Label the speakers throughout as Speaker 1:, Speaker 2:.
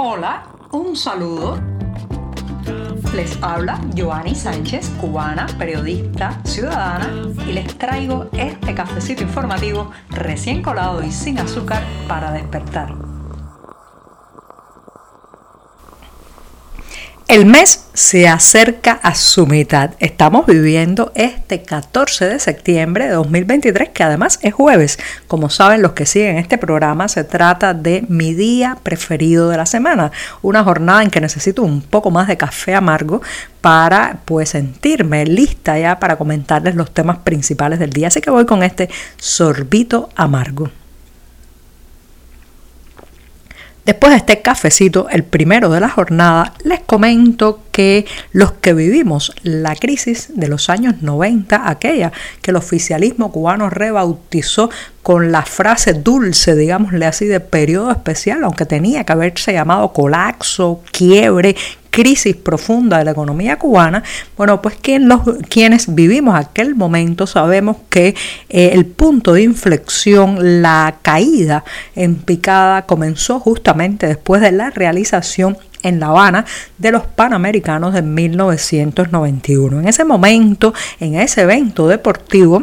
Speaker 1: Hola, un saludo. Les habla Joanny Sánchez, cubana, periodista, ciudadana, y les traigo este cafecito informativo recién colado y sin azúcar para despertar. El mes se acerca a su mitad. Estamos viviendo este 14 de septiembre de 2023, que además es jueves. Como saben los que siguen este programa, se trata de mi día preferido de la semana. Una jornada en que necesito un poco más de café amargo para pues sentirme lista ya para comentarles los temas principales del día. Así que voy con este sorbito amargo. Después de este cafecito, el primero de la jornada, les comento que los que vivimos la crisis de los años 90, aquella que el oficialismo cubano rebautizó con la frase dulce, digámosle así, de periodo especial, aunque tenía que haberse llamado colapso, quiebre, crisis profunda de la economía cubana, bueno, pues los, quienes vivimos aquel momento sabemos que eh, el punto de inflexión, la caída en picada comenzó justamente después de la realización en La Habana de los Panamericanos de 1991. En ese momento, en ese evento deportivo,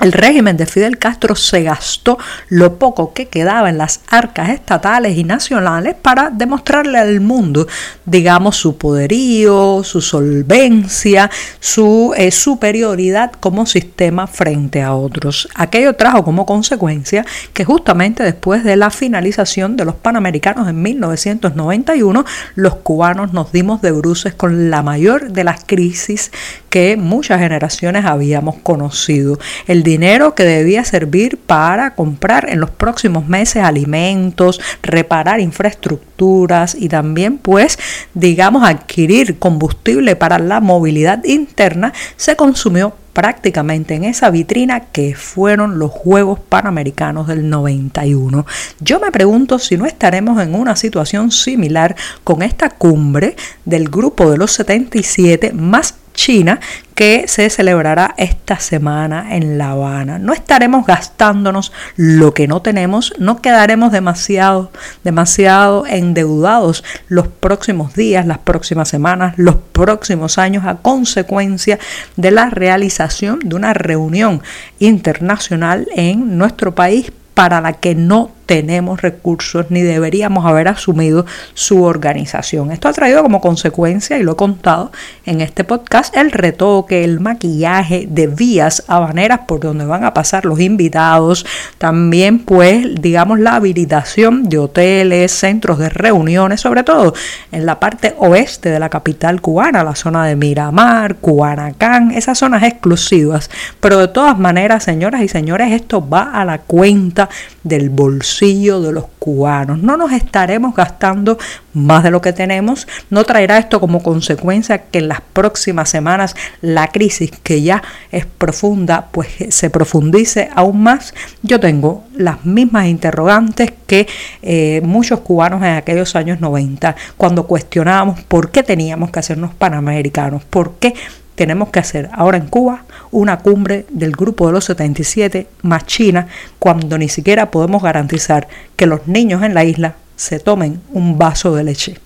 Speaker 1: el régimen de Fidel Castro se gastó lo poco que quedaba en las arcas estatales y nacionales para demostrarle al mundo, digamos, su poderío, su solvencia, su eh, superioridad como sistema frente a otros. Aquello trajo como consecuencia que justamente después de la finalización de los Panamericanos en 1991, los cubanos nos dimos de bruces con la mayor de las crisis que muchas generaciones habíamos conocido. El dinero que debía servir para comprar en los próximos meses alimentos, reparar infraestructuras y también pues digamos adquirir combustible para la movilidad interna se consumió prácticamente en esa vitrina que fueron los Juegos Panamericanos del 91. Yo me pregunto si no estaremos en una situación similar con esta cumbre del grupo de los 77 más China que se celebrará esta semana en La Habana. No estaremos gastándonos lo que no tenemos, no quedaremos demasiado, demasiado endeudados los próximos días, las próximas semanas, los próximos años a consecuencia de la realización de una reunión internacional en nuestro país para la que no tenemos recursos ni deberíamos haber asumido su organización. Esto ha traído como consecuencia, y lo he contado en este podcast, el retoque, el maquillaje de vías habaneras por donde van a pasar los invitados, también pues digamos la habilitación de hoteles, centros de reuniones, sobre todo en la parte oeste de la capital cubana, la zona de Miramar, Cubanacán, esas zonas exclusivas. Pero de todas maneras, señoras y señores, esto va a la cuenta del bolsillo de los cubanos. No nos estaremos gastando más de lo que tenemos. No traerá esto como consecuencia que en las próximas semanas la crisis que ya es profunda pues se profundice aún más. Yo tengo las mismas interrogantes que eh, muchos cubanos en aquellos años 90 cuando cuestionábamos por qué teníamos que hacernos panamericanos, por qué tenemos que hacer ahora en Cuba una cumbre del grupo de los 77 más China cuando ni siquiera podemos garantizar que los niños en la isla se tomen un vaso de leche.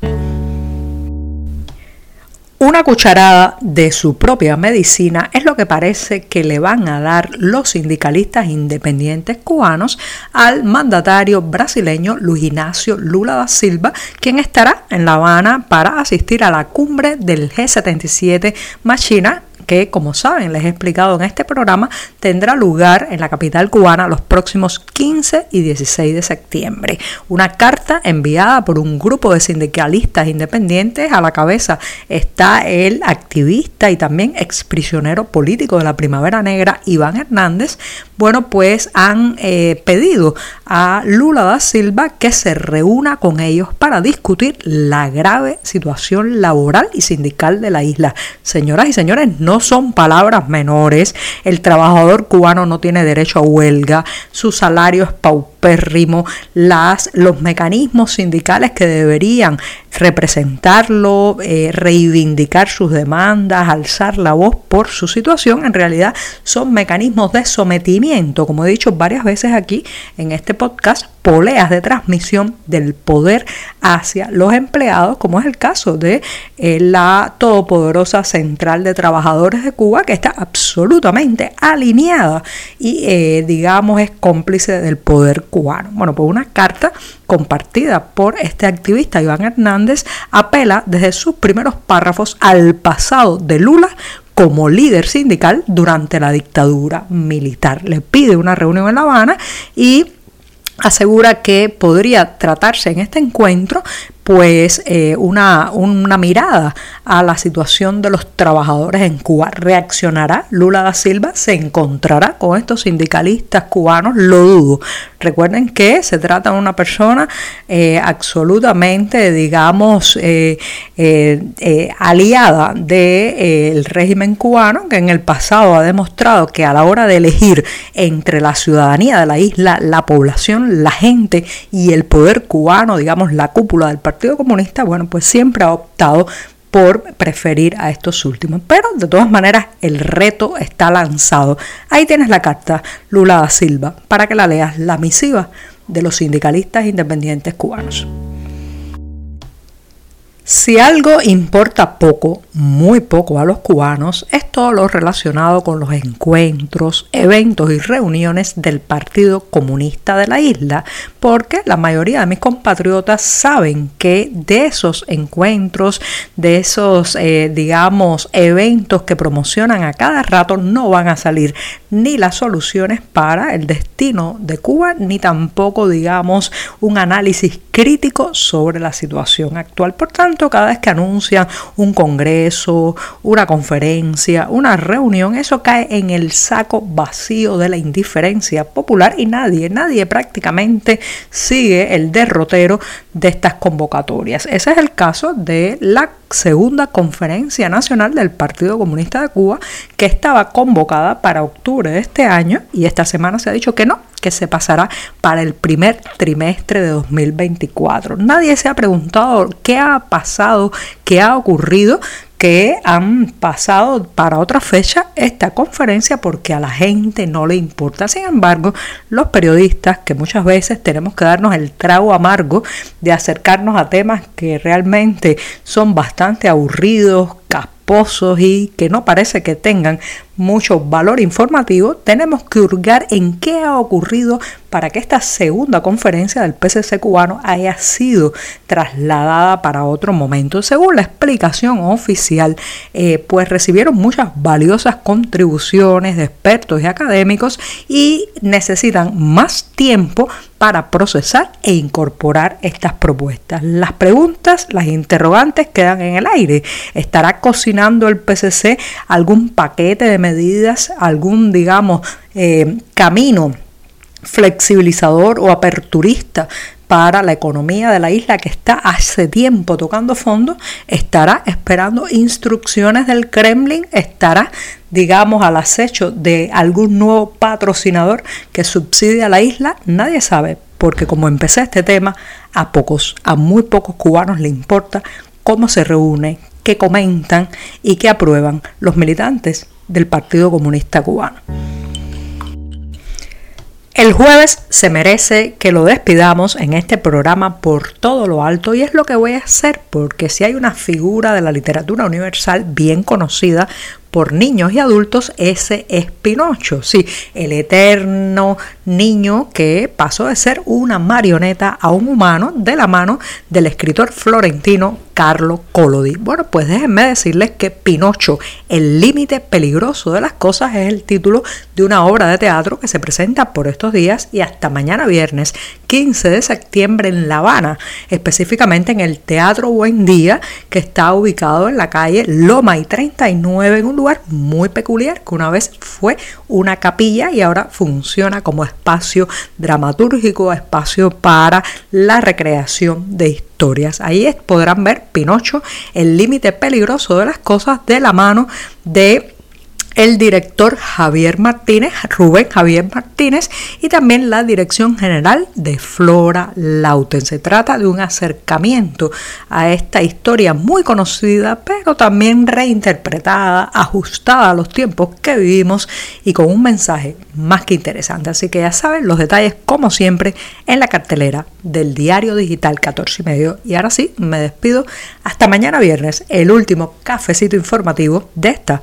Speaker 1: Una cucharada de su propia medicina es lo que parece que le van a dar los sindicalistas independientes cubanos al mandatario brasileño Luis Ignacio Lula da Silva, quien estará en La Habana para asistir a la cumbre del G77 más China que, como saben, les he explicado en este programa, tendrá lugar en la capital cubana los próximos 15 y 16 de septiembre. Una carta enviada por un grupo de sindicalistas independientes, a la cabeza está el activista y también exprisionero político de la Primavera Negra, Iván Hernández, bueno, pues han eh, pedido a Lula da Silva que se reúna con ellos para discutir la grave situación laboral y sindical de la isla. Señoras y señores, no son palabras menores. El trabajador cubano no tiene derecho a huelga, su salario es paupérrimo paupérrimo, las, los mecanismos sindicales que deberían representarlo, eh, reivindicar sus demandas, alzar la voz por su situación, en realidad son mecanismos de sometimiento, como he dicho varias veces aquí en este podcast, poleas de transmisión del poder hacia los empleados, como es el caso de eh, la todopoderosa Central de Trabajadores de Cuba, que está absolutamente alineada y, eh, digamos, es cómplice del poder cubano. Bueno, pues una carta compartida por este activista Iván Hernández apela desde sus primeros párrafos al pasado de Lula como líder sindical durante la dictadura militar. Le pide una reunión en La Habana y asegura que podría tratarse en este encuentro pues eh, una, una, mirada a la situación de los trabajadores en Cuba. ¿Reaccionará Lula da Silva? ¿Se encontrará con estos sindicalistas cubanos? Lo dudo. Recuerden que se trata de una persona eh, absolutamente, digamos, eh, aliada del régimen cubano, que en el pasado ha demostrado que a la hora de elegir entre la ciudadanía de la isla, la población, la gente y el poder cubano, digamos, la cúpula del Partido Comunista, bueno, pues siempre ha optado por preferir a estos últimos. Pero de todas maneras el reto está lanzado. Ahí tienes la carta Lula da Silva para que la leas, la misiva de los sindicalistas independientes cubanos. Si algo importa poco, muy poco a los cubanos, es todo lo relacionado con los encuentros, eventos y reuniones del Partido Comunista de la isla, porque la mayoría de mis compatriotas saben que de esos encuentros, de esos, eh, digamos, eventos que promocionan a cada rato, no van a salir ni las soluciones para el destino de Cuba, ni tampoco, digamos, un análisis crítico sobre la situación actual. Por tanto, cada vez que anuncian un congreso, una conferencia, una reunión, eso cae en el saco vacío de la indiferencia popular y nadie, nadie prácticamente sigue el derrotero de estas convocatorias. Ese es el caso de la segunda conferencia nacional del Partido Comunista de Cuba que estaba convocada para octubre de este año y esta semana se ha dicho que no, que se pasará para el primer trimestre de 2024. Nadie se ha preguntado qué ha pasado, qué ha ocurrido que han pasado para otra fecha esta conferencia porque a la gente no le importa. Sin embargo, los periodistas, que muchas veces tenemos que darnos el trago amargo de acercarnos a temas que realmente son bastante aburridos, casposos y que no parece que tengan mucho valor informativo, tenemos que hurgar en qué ha ocurrido para que esta segunda conferencia del PCC cubano haya sido trasladada para otro momento. Según la explicación oficial, eh, pues recibieron muchas valiosas contribuciones de expertos y académicos y necesitan más tiempo para procesar e incorporar estas propuestas. Las preguntas, las interrogantes quedan en el aire. ¿Estará cocinando el PCC algún paquete de medidas, algún, digamos, eh, camino flexibilizador o aperturista para la economía de la isla que está hace tiempo tocando fondo, estará esperando instrucciones del Kremlin, estará, digamos, al acecho de algún nuevo patrocinador que subsidie a la isla, nadie sabe, porque como empecé este tema, a pocos, a muy pocos cubanos le importa cómo se reúne, qué comentan y qué aprueban los militantes del Partido Comunista Cubano. El jueves se merece que lo despidamos en este programa por todo lo alto y es lo que voy a hacer porque si hay una figura de la literatura universal bien conocida por niños y adultos, ese es Pinocho, sí, el eterno niño que pasó de ser una marioneta a un humano de la mano del escritor florentino Carlo Collodi. Bueno, pues déjenme decirles que Pinocho, el límite peligroso de las cosas, es el título de una obra de teatro que se presenta por estos días y hasta mañana viernes 15 de septiembre en La Habana, específicamente en el Teatro Buen Día, que está ubicado en la calle Loma y 39 en un muy peculiar que una vez fue una capilla y ahora funciona como espacio dramatúrgico, espacio para la recreación de historias. Ahí podrán ver Pinocho, el límite peligroso de las cosas de la mano de el director Javier Martínez, Rubén Javier Martínez, y también la dirección general de Flora Lauten. Se trata de un acercamiento a esta historia muy conocida, pero también reinterpretada, ajustada a los tiempos que vivimos y con un mensaje más que interesante. Así que ya saben los detalles, como siempre, en la cartelera del diario digital 14 y medio. Y ahora sí, me despido hasta mañana viernes, el último cafecito informativo de esta